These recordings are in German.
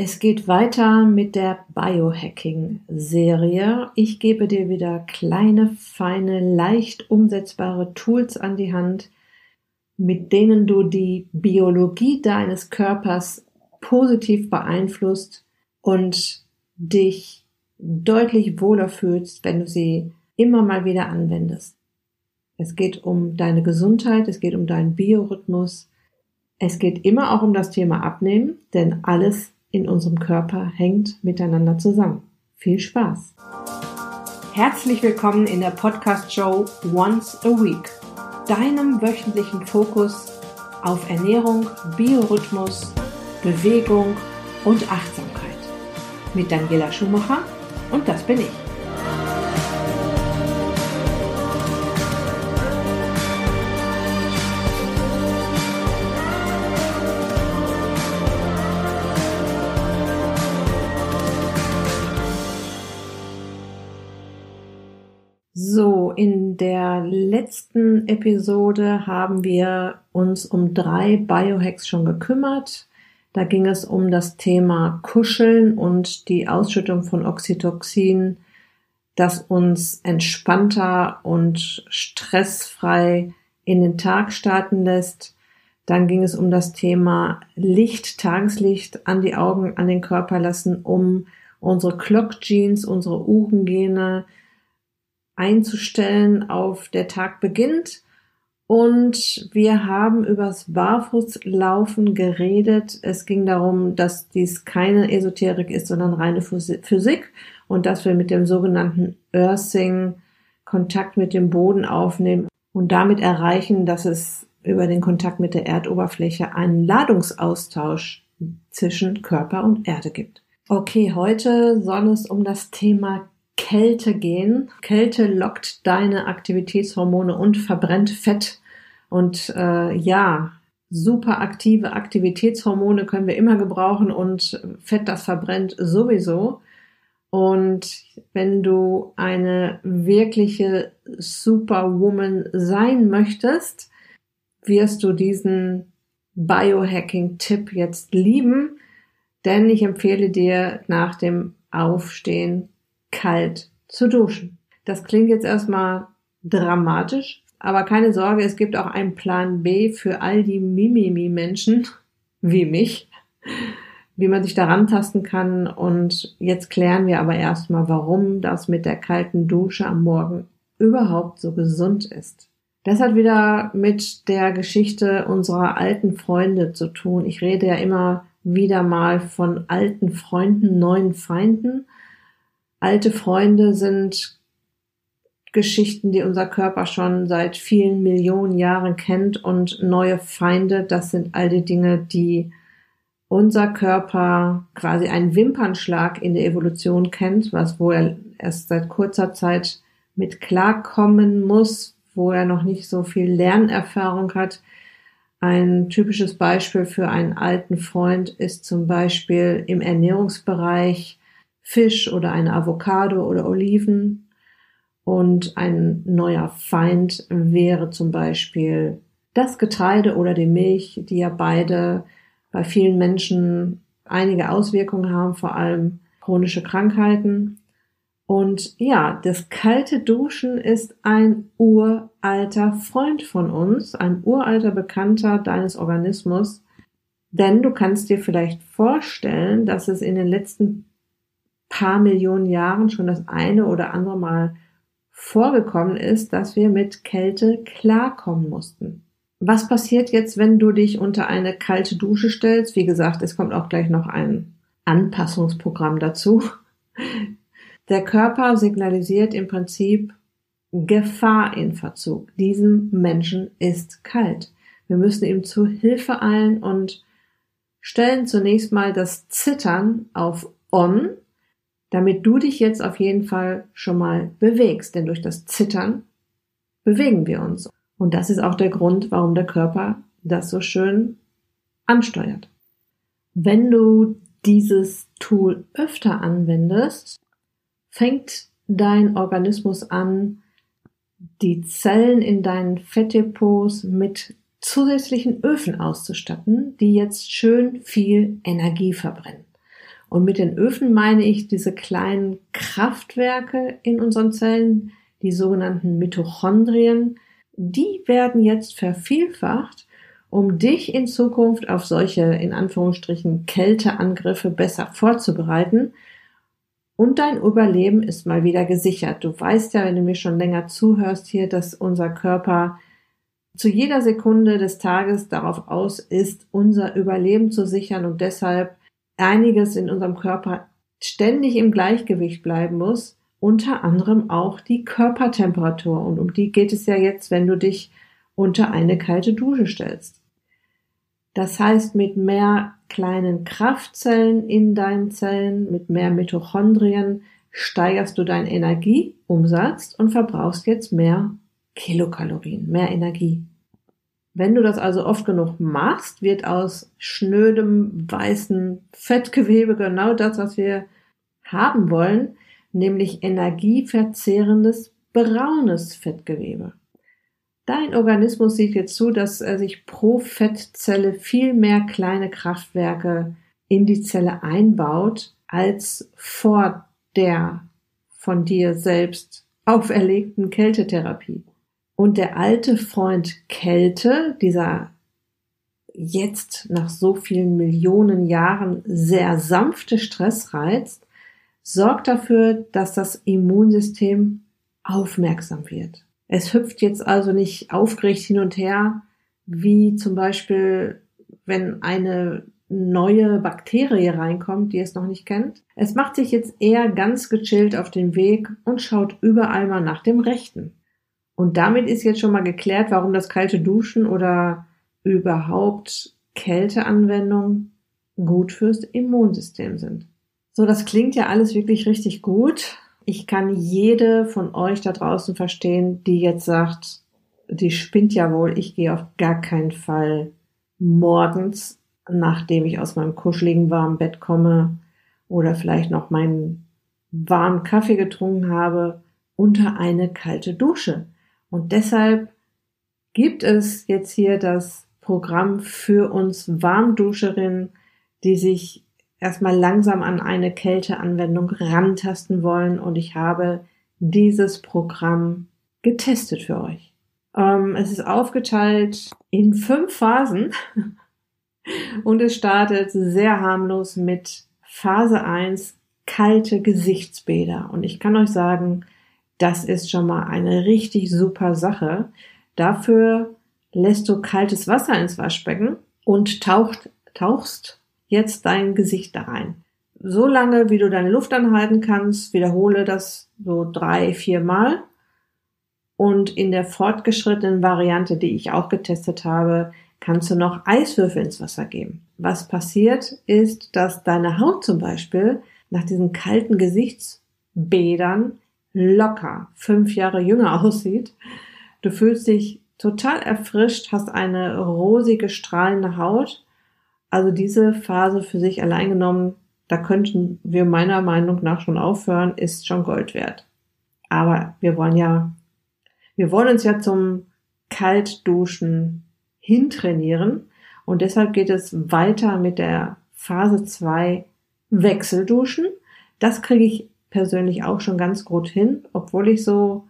Es geht weiter mit der Biohacking-Serie. Ich gebe dir wieder kleine, feine, leicht umsetzbare Tools an die Hand, mit denen du die Biologie deines Körpers positiv beeinflusst und dich deutlich wohler fühlst, wenn du sie immer mal wieder anwendest. Es geht um deine Gesundheit, es geht um deinen Biorhythmus, es geht immer auch um das Thema Abnehmen, denn alles in unserem Körper hängt miteinander zusammen. Viel Spaß! Herzlich willkommen in der Podcast-Show Once a Week, deinem wöchentlichen Fokus auf Ernährung, Biorhythmus, Bewegung und Achtsamkeit. Mit Daniela Schumacher und das bin ich. Letzten Episode haben wir uns um drei Biohacks schon gekümmert. Da ging es um das Thema Kuscheln und die Ausschüttung von Oxytocin, das uns entspannter und stressfrei in den Tag starten lässt. Dann ging es um das Thema Licht, Tageslicht an die Augen, an den Körper lassen, um unsere Clock Genes, unsere Uhrengene, einzustellen auf der Tag beginnt. Und wir haben übers Barfußlaufen geredet. Es ging darum, dass dies keine Esoterik ist, sondern reine Physik und dass wir mit dem sogenannten Earthing Kontakt mit dem Boden aufnehmen und damit erreichen, dass es über den Kontakt mit der Erdoberfläche einen Ladungsaustausch zwischen Körper und Erde gibt. Okay, heute soll es um das Thema Kälte gehen. Kälte lockt deine Aktivitätshormone und verbrennt Fett. Und äh, ja, super aktive Aktivitätshormone können wir immer gebrauchen und Fett, das verbrennt sowieso. Und wenn du eine wirkliche Superwoman sein möchtest, wirst du diesen Biohacking-Tipp jetzt lieben, denn ich empfehle dir nach dem Aufstehen kalt zu duschen. Das klingt jetzt erstmal dramatisch, aber keine Sorge, es gibt auch einen Plan B für all die Mimimi-Menschen wie mich, wie man sich daran tasten kann. Und jetzt klären wir aber erstmal, warum das mit der kalten Dusche am Morgen überhaupt so gesund ist. Das hat wieder mit der Geschichte unserer alten Freunde zu tun. Ich rede ja immer wieder mal von alten Freunden, neuen Feinden. Alte Freunde sind Geschichten, die unser Körper schon seit vielen Millionen Jahren kennt und neue Feinde, das sind all die Dinge, die unser Körper quasi einen Wimpernschlag in der Evolution kennt, was wo er erst seit kurzer Zeit mit klarkommen muss, wo er noch nicht so viel Lernerfahrung hat. Ein typisches Beispiel für einen alten Freund ist zum Beispiel im Ernährungsbereich Fisch oder eine Avocado oder Oliven. Und ein neuer Feind wäre zum Beispiel das Getreide oder die Milch, die ja beide bei vielen Menschen einige Auswirkungen haben, vor allem chronische Krankheiten. Und ja, das kalte Duschen ist ein uralter Freund von uns, ein uralter Bekannter deines Organismus. Denn du kannst dir vielleicht vorstellen, dass es in den letzten paar Millionen Jahren schon das eine oder andere Mal vorgekommen ist, dass wir mit Kälte klarkommen mussten. Was passiert jetzt, wenn du dich unter eine kalte Dusche stellst? Wie gesagt, es kommt auch gleich noch ein Anpassungsprogramm dazu. Der Körper signalisiert im Prinzip Gefahr in Verzug. Diesem Menschen ist kalt. Wir müssen ihm zu Hilfe eilen und stellen zunächst mal das Zittern auf On damit du dich jetzt auf jeden Fall schon mal bewegst, denn durch das Zittern bewegen wir uns. Und das ist auch der Grund, warum der Körper das so schön ansteuert. Wenn du dieses Tool öfter anwendest, fängt dein Organismus an, die Zellen in deinen Fettdepots mit zusätzlichen Öfen auszustatten, die jetzt schön viel Energie verbrennen. Und mit den Öfen meine ich diese kleinen Kraftwerke in unseren Zellen, die sogenannten Mitochondrien. Die werden jetzt vervielfacht, um dich in Zukunft auf solche, in Anführungsstrichen, Kälteangriffe besser vorzubereiten. Und dein Überleben ist mal wieder gesichert. Du weißt ja, wenn du mir schon länger zuhörst hier, dass unser Körper zu jeder Sekunde des Tages darauf aus ist, unser Überleben zu sichern und deshalb einiges in unserem Körper ständig im Gleichgewicht bleiben muss, unter anderem auch die Körpertemperatur. Und um die geht es ja jetzt, wenn du dich unter eine kalte Dusche stellst. Das heißt, mit mehr kleinen Kraftzellen in deinen Zellen, mit mehr Mitochondrien steigerst du deinen Energieumsatz und verbrauchst jetzt mehr Kilokalorien, mehr Energie. Wenn du das also oft genug machst, wird aus schnödem weißen Fettgewebe genau das, was wir haben wollen, nämlich energieverzehrendes braunes Fettgewebe. Dein Organismus sieht jetzt zu, dass er sich pro Fettzelle viel mehr kleine Kraftwerke in die Zelle einbaut, als vor der von dir selbst auferlegten Kältetherapie. Und der alte Freund Kälte, dieser jetzt nach so vielen Millionen Jahren sehr sanfte Stressreiz, sorgt dafür, dass das Immunsystem aufmerksam wird. Es hüpft jetzt also nicht aufgeregt hin und her, wie zum Beispiel, wenn eine neue Bakterie reinkommt, die es noch nicht kennt. Es macht sich jetzt eher ganz gechillt auf den Weg und schaut überall mal nach dem Rechten. Und damit ist jetzt schon mal geklärt, warum das kalte Duschen oder überhaupt Kälteanwendungen gut fürs Immunsystem sind. So, das klingt ja alles wirklich richtig gut. Ich kann jede von euch da draußen verstehen, die jetzt sagt, die spinnt ja wohl, ich gehe auf gar keinen Fall morgens, nachdem ich aus meinem kuscheligen warmen Bett komme oder vielleicht noch meinen warmen Kaffee getrunken habe, unter eine kalte Dusche. Und deshalb gibt es jetzt hier das Programm für uns Warmduscherinnen, die sich erstmal langsam an eine Kälteanwendung rantasten wollen. Und ich habe dieses Programm getestet für euch. Ähm, es ist aufgeteilt in fünf Phasen und es startet sehr harmlos mit Phase 1 kalte Gesichtsbäder. Und ich kann euch sagen, das ist schon mal eine richtig super Sache. Dafür lässt du kaltes Wasser ins Waschbecken und taucht, tauchst jetzt dein Gesicht da rein. So lange, wie du deine Luft anhalten kannst, wiederhole das so drei, vier Mal. Und in der fortgeschrittenen Variante, die ich auch getestet habe, kannst du noch Eiswürfel ins Wasser geben. Was passiert ist, dass deine Haut zum Beispiel nach diesen kalten Gesichtsbädern locker fünf Jahre jünger aussieht. Du fühlst dich total erfrischt, hast eine rosige, strahlende Haut. Also diese Phase für sich allein genommen, da könnten wir meiner Meinung nach schon aufhören, ist schon Gold wert. Aber wir wollen ja, wir wollen uns ja zum Kaltduschen hintrainieren und deshalb geht es weiter mit der Phase 2 Wechselduschen. Das kriege ich persönlich auch schon ganz gut hin, obwohl ich so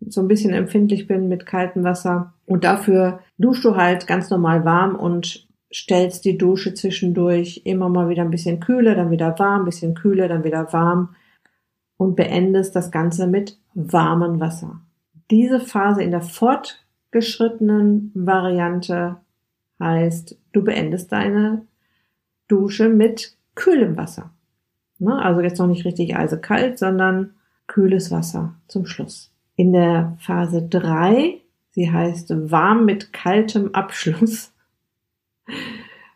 so ein bisschen empfindlich bin mit kaltem Wasser. Und dafür duschst du halt ganz normal warm und stellst die Dusche zwischendurch immer mal wieder ein bisschen kühler, dann wieder warm, bisschen kühler, dann wieder warm und beendest das Ganze mit warmem Wasser. Diese Phase in der fortgeschrittenen Variante heißt, du beendest deine Dusche mit kühlem Wasser. Ne? Also jetzt noch nicht richtig eisekalt, sondern kühles Wasser zum Schluss. In der Phase 3, sie heißt warm mit kaltem Abschluss.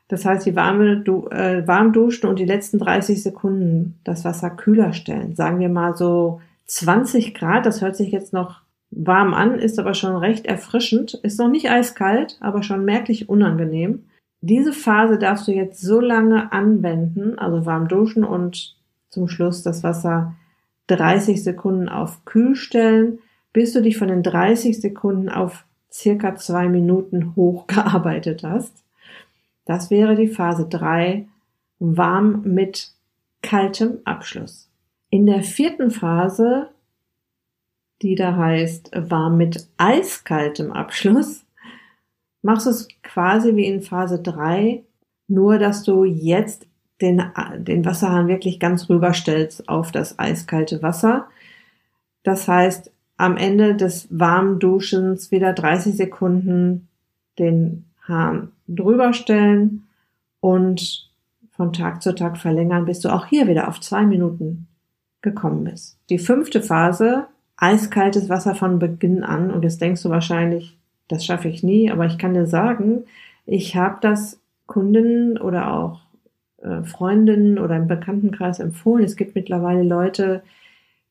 Das heißt, die warme, du, äh, warm duschen und die letzten 30 Sekunden das Wasser kühler stellen. Sagen wir mal so 20 Grad, das hört sich jetzt noch warm an, ist aber schon recht erfrischend, ist noch nicht eiskalt, aber schon merklich unangenehm. Diese Phase darfst du jetzt so lange anwenden, also warm duschen und zum Schluss das Wasser 30 Sekunden auf kühl stellen, bis du dich von den 30 Sekunden auf circa zwei Minuten hochgearbeitet hast. Das wäre die Phase 3, warm mit kaltem Abschluss. In der vierten Phase, die da heißt warm mit eiskaltem Abschluss, machst es quasi wie in Phase 3, nur dass du jetzt den, den Wasserhahn wirklich ganz rüberstellst auf das eiskalte Wasser. Das heißt, am Ende des warmen Duschens wieder 30 Sekunden den Hahn drüber stellen und von Tag zu Tag verlängern, bis du auch hier wieder auf zwei Minuten gekommen bist. Die fünfte Phase, eiskaltes Wasser von Beginn an. Und jetzt denkst du wahrscheinlich, das schaffe ich nie, aber ich kann dir sagen, ich habe das Kunden oder auch äh, Freundinnen oder im Bekanntenkreis empfohlen. Es gibt mittlerweile Leute,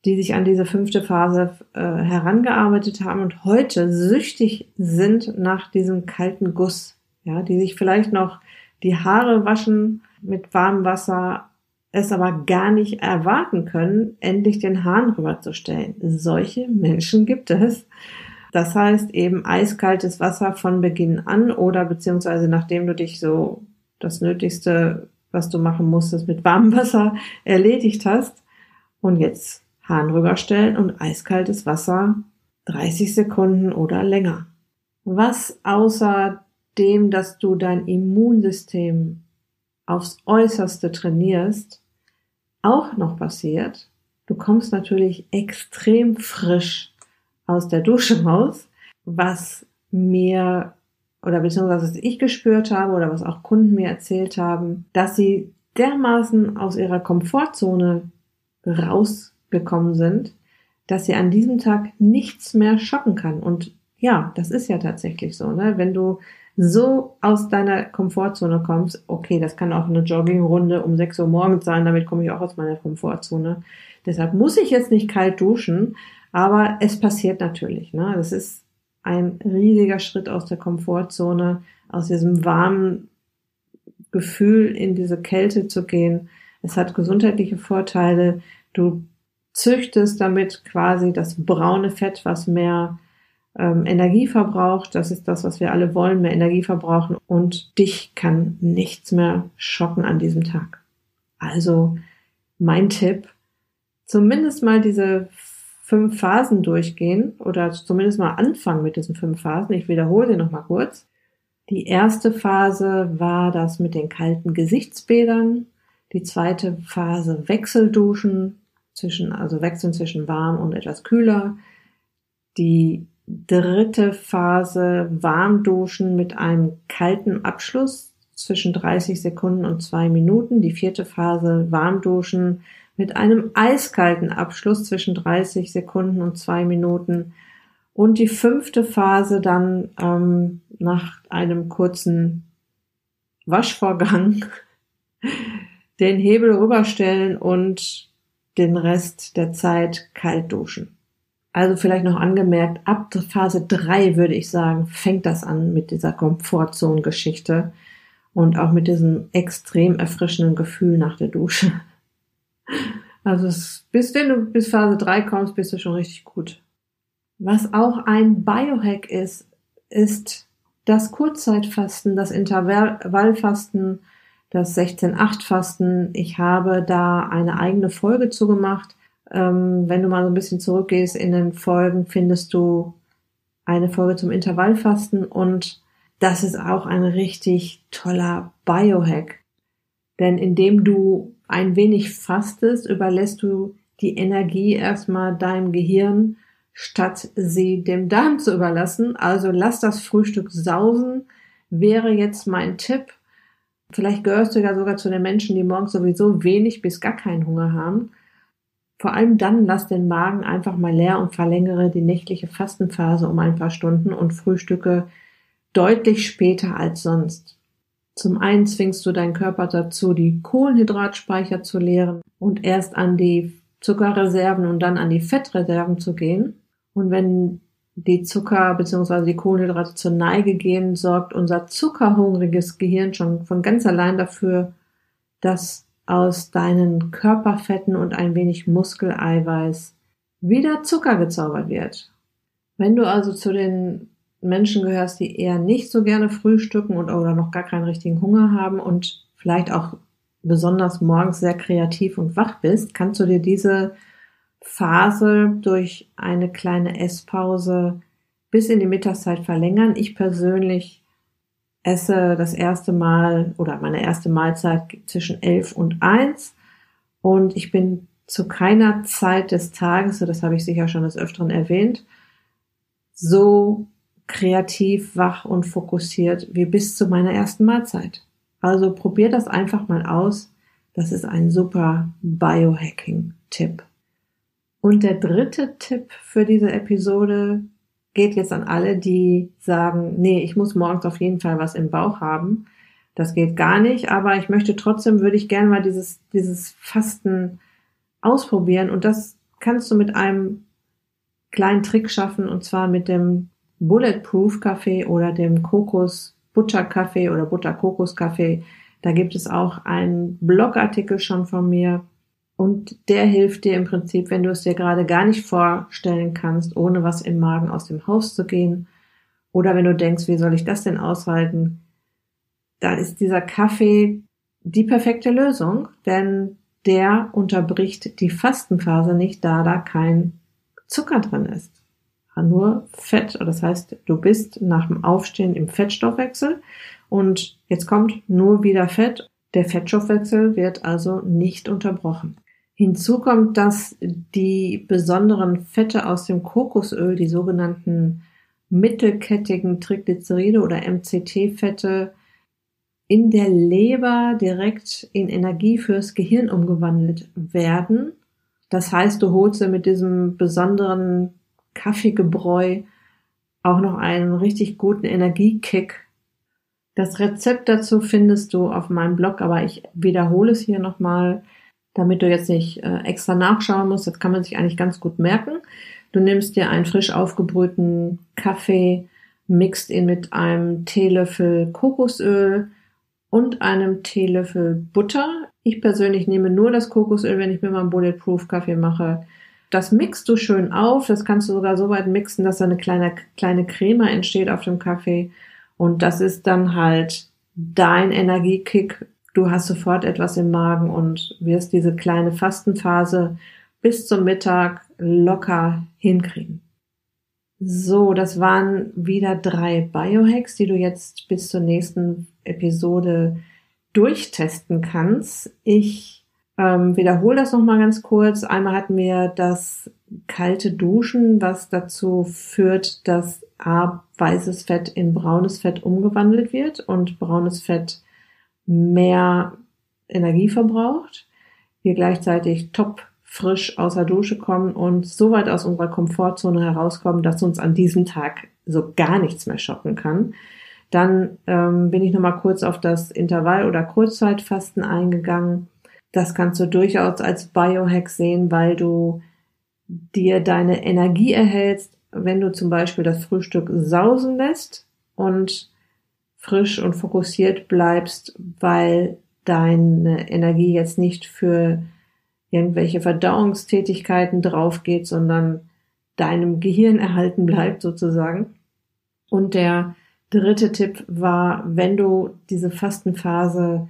die sich an diese fünfte Phase äh, herangearbeitet haben und heute süchtig sind nach diesem kalten Guss. Ja, die sich vielleicht noch die Haare waschen mit warmem Wasser, es aber gar nicht erwarten können, endlich den Hahn rüberzustellen. Solche Menschen gibt es. Das heißt eben eiskaltes Wasser von Beginn an oder beziehungsweise nachdem du dich so das Nötigste, was du machen musstest, mit warmem Wasser erledigt hast. Und jetzt Hahn rüberstellen und eiskaltes Wasser 30 Sekunden oder länger. Was außer dem, dass du dein Immunsystem aufs äußerste trainierst, auch noch passiert, du kommst natürlich extrem frisch aus der Dusche raus, was mir oder beziehungsweise was ich gespürt habe oder was auch Kunden mir erzählt haben, dass sie dermaßen aus ihrer Komfortzone rausgekommen sind, dass sie an diesem Tag nichts mehr schocken kann. Und ja, das ist ja tatsächlich so. Ne? Wenn du so aus deiner Komfortzone kommst, okay, das kann auch eine Joggingrunde um 6 Uhr morgens sein, damit komme ich auch aus meiner Komfortzone. Deshalb muss ich jetzt nicht kalt duschen, aber es passiert natürlich. Ne? Das ist ein riesiger Schritt aus der Komfortzone, aus diesem warmen Gefühl in diese Kälte zu gehen. Es hat gesundheitliche Vorteile. Du züchtest damit quasi das braune Fett, was mehr ähm, Energie verbraucht. Das ist das, was wir alle wollen, mehr Energie verbrauchen. Und dich kann nichts mehr schocken an diesem Tag. Also mein Tipp, zumindest mal diese fünf Phasen durchgehen oder zumindest mal anfangen mit diesen fünf Phasen. Ich wiederhole sie nochmal kurz. Die erste Phase war das mit den kalten Gesichtsbädern. Die zweite Phase Wechselduschen zwischen, also wechseln zwischen warm und etwas kühler. Die dritte Phase Warmduschen mit einem kalten Abschluss zwischen 30 Sekunden und zwei Minuten. Die vierte Phase Warmduschen mit einem eiskalten Abschluss zwischen 30 Sekunden und zwei Minuten. Und die fünfte Phase dann ähm, nach einem kurzen Waschvorgang den Hebel rüberstellen und den Rest der Zeit kalt duschen. Also vielleicht noch angemerkt, ab Phase 3 würde ich sagen, fängt das an mit dieser Komfortzone-Geschichte und auch mit diesem extrem erfrischenden Gefühl nach der Dusche. Also es, bis wenn du bis Phase 3 kommst, bist du schon richtig gut. Was auch ein Biohack ist, ist das Kurzzeitfasten, das Intervallfasten, das 16-8-Fasten. Ich habe da eine eigene Folge zugemacht. Ähm, wenn du mal so ein bisschen zurückgehst in den Folgen, findest du eine Folge zum Intervallfasten und das ist auch ein richtig toller Biohack. Denn indem du ein wenig fastest, überlässt du die Energie erstmal deinem Gehirn, statt sie dem Darm zu überlassen. Also lass das Frühstück sausen, wäre jetzt mein Tipp. Vielleicht gehörst du ja sogar zu den Menschen, die morgens sowieso wenig bis gar keinen Hunger haben. Vor allem dann lass den Magen einfach mal leer und verlängere die nächtliche Fastenphase um ein paar Stunden und frühstücke deutlich später als sonst. Zum einen zwingst du deinen Körper dazu, die Kohlenhydratspeicher zu leeren und erst an die Zuckerreserven und dann an die Fettreserven zu gehen. Und wenn die Zucker bzw. die Kohlenhydrate zur Neige gehen, sorgt unser zuckerhungriges Gehirn schon von ganz allein dafür, dass aus deinen Körperfetten und ein wenig Muskeleiweiß wieder Zucker gezaubert wird. Wenn du also zu den Menschen gehörst, die eher nicht so gerne frühstücken und oder noch gar keinen richtigen Hunger haben und vielleicht auch besonders morgens sehr kreativ und wach bist, kannst du dir diese Phase durch eine kleine Esspause bis in die Mittagszeit verlängern. Ich persönlich esse das erste Mal oder meine erste Mahlzeit zwischen elf und eins und ich bin zu keiner Zeit des Tages, so das habe ich sicher schon des Öfteren erwähnt, so kreativ, wach und fokussiert wie bis zu meiner ersten Mahlzeit. Also probier das einfach mal aus. Das ist ein super Biohacking-Tipp. Und der dritte Tipp für diese Episode geht jetzt an alle, die sagen, nee, ich muss morgens auf jeden Fall was im Bauch haben. Das geht gar nicht, aber ich möchte trotzdem, würde ich gerne mal dieses, dieses Fasten ausprobieren und das kannst du mit einem kleinen Trick schaffen und zwar mit dem Bulletproof Kaffee oder dem Kokos Butter Kaffee oder Butter Kokos Kaffee. Da gibt es auch einen Blogartikel schon von mir und der hilft dir im Prinzip, wenn du es dir gerade gar nicht vorstellen kannst, ohne was im Magen aus dem Haus zu gehen oder wenn du denkst, wie soll ich das denn aushalten? Da ist dieser Kaffee die perfekte Lösung, denn der unterbricht die Fastenphase nicht, da da kein Zucker drin ist. Nur Fett, das heißt, du bist nach dem Aufstehen im Fettstoffwechsel und jetzt kommt nur wieder Fett. Der Fettstoffwechsel wird also nicht unterbrochen. Hinzu kommt, dass die besonderen Fette aus dem Kokosöl, die sogenannten mittelkettigen Triglyceride oder MCT-Fette, in der Leber direkt in Energie fürs Gehirn umgewandelt werden das heißt, du holst dir mit diesem besonderen Kaffeegebräu auch noch einen richtig guten Energiekick. Das Rezept dazu findest du auf meinem Blog, aber ich wiederhole es hier nochmal, damit du jetzt nicht äh, extra nachschauen musst. Das kann man sich eigentlich ganz gut merken. Du nimmst dir einen frisch aufgebrühten Kaffee, mixt ihn mit einem Teelöffel Kokosöl und einem Teelöffel Butter ich persönlich nehme nur das Kokosöl, wenn ich mir mal einen Bulletproof Kaffee mache. Das mixt du schön auf. Das kannst du sogar so weit mixen, dass da eine kleine, kleine Creme entsteht auf dem Kaffee. Und das ist dann halt dein Energiekick. Du hast sofort etwas im Magen und wirst diese kleine Fastenphase bis zum Mittag locker hinkriegen. So, das waren wieder drei Biohacks, die du jetzt bis zur nächsten Episode durchtesten kannst. Ich ähm, wiederhole das nochmal ganz kurz. Einmal hatten wir das kalte Duschen, was dazu führt, dass A, weißes Fett in braunes Fett umgewandelt wird und braunes Fett mehr Energie verbraucht. Wir gleichzeitig top frisch aus der Dusche kommen und so weit aus unserer Komfortzone herauskommen, dass uns an diesem Tag so gar nichts mehr schocken kann. Dann ähm, bin ich nochmal kurz auf das Intervall- oder Kurzzeitfasten eingegangen. Das kannst du durchaus als Biohack sehen, weil du dir deine Energie erhältst, wenn du zum Beispiel das Frühstück sausen lässt und frisch und fokussiert bleibst, weil deine Energie jetzt nicht für irgendwelche Verdauungstätigkeiten drauf geht, sondern deinem Gehirn erhalten bleibt sozusagen. Und der dritte Tipp war, wenn du diese Fastenphase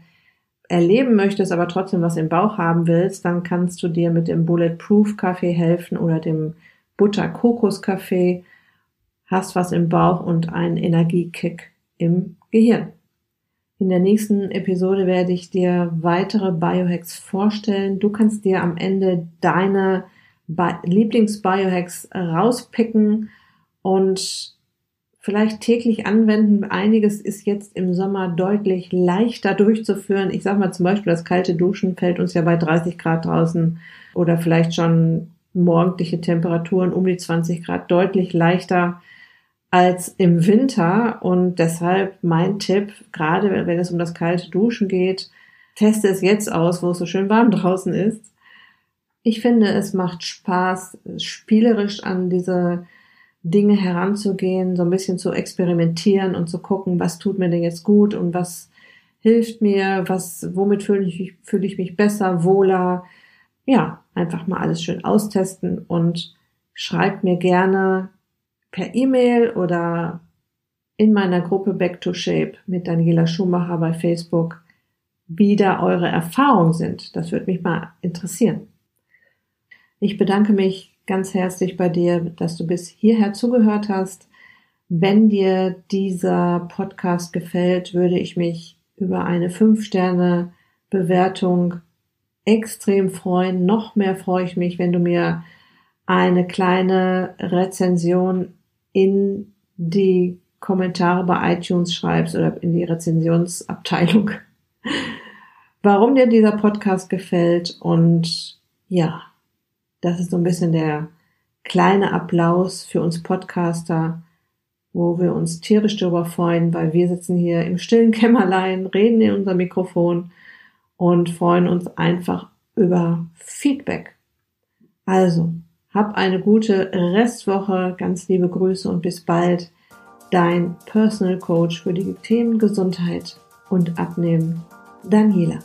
erleben möchtest, aber trotzdem was im Bauch haben willst, dann kannst du dir mit dem Bulletproof Kaffee helfen oder dem Butter Kokos Kaffee. Hast was im Bauch und einen Energiekick im Gehirn. In der nächsten Episode werde ich dir weitere Biohacks vorstellen. Du kannst dir am Ende deine Lieblings-Biohacks rauspicken und vielleicht täglich anwenden. Einiges ist jetzt im Sommer deutlich leichter durchzuführen. Ich sag mal zum Beispiel, das kalte Duschen fällt uns ja bei 30 Grad draußen oder vielleicht schon morgendliche Temperaturen um die 20 Grad deutlich leichter als im Winter. Und deshalb mein Tipp, gerade wenn es um das kalte Duschen geht, teste es jetzt aus, wo es so schön warm draußen ist. Ich finde, es macht Spaß, spielerisch an diese Dinge heranzugehen, so ein bisschen zu experimentieren und zu gucken, was tut mir denn jetzt gut und was hilft mir, was, womit fühle ich, fühle ich mich besser, wohler. Ja, einfach mal alles schön austesten und schreibt mir gerne per E-Mail oder in meiner Gruppe Back to Shape mit Daniela Schumacher bei Facebook, wie da eure Erfahrungen sind. Das würde mich mal interessieren. Ich bedanke mich ganz herzlich bei dir, dass du bis hierher zugehört hast. Wenn dir dieser Podcast gefällt, würde ich mich über eine 5-Sterne Bewertung extrem freuen. Noch mehr freue ich mich, wenn du mir eine kleine Rezension in die Kommentare bei iTunes schreibst oder in die Rezensionsabteilung, warum dir dieser Podcast gefällt. Und ja, das ist so ein bisschen der kleine Applaus für uns Podcaster, wo wir uns tierisch darüber freuen, weil wir sitzen hier im stillen Kämmerlein, reden in unser Mikrofon und freuen uns einfach über Feedback. Also, hab eine gute Restwoche, ganz liebe Grüße und bis bald. Dein Personal Coach für die Themen Gesundheit und Abnehmen, Daniela.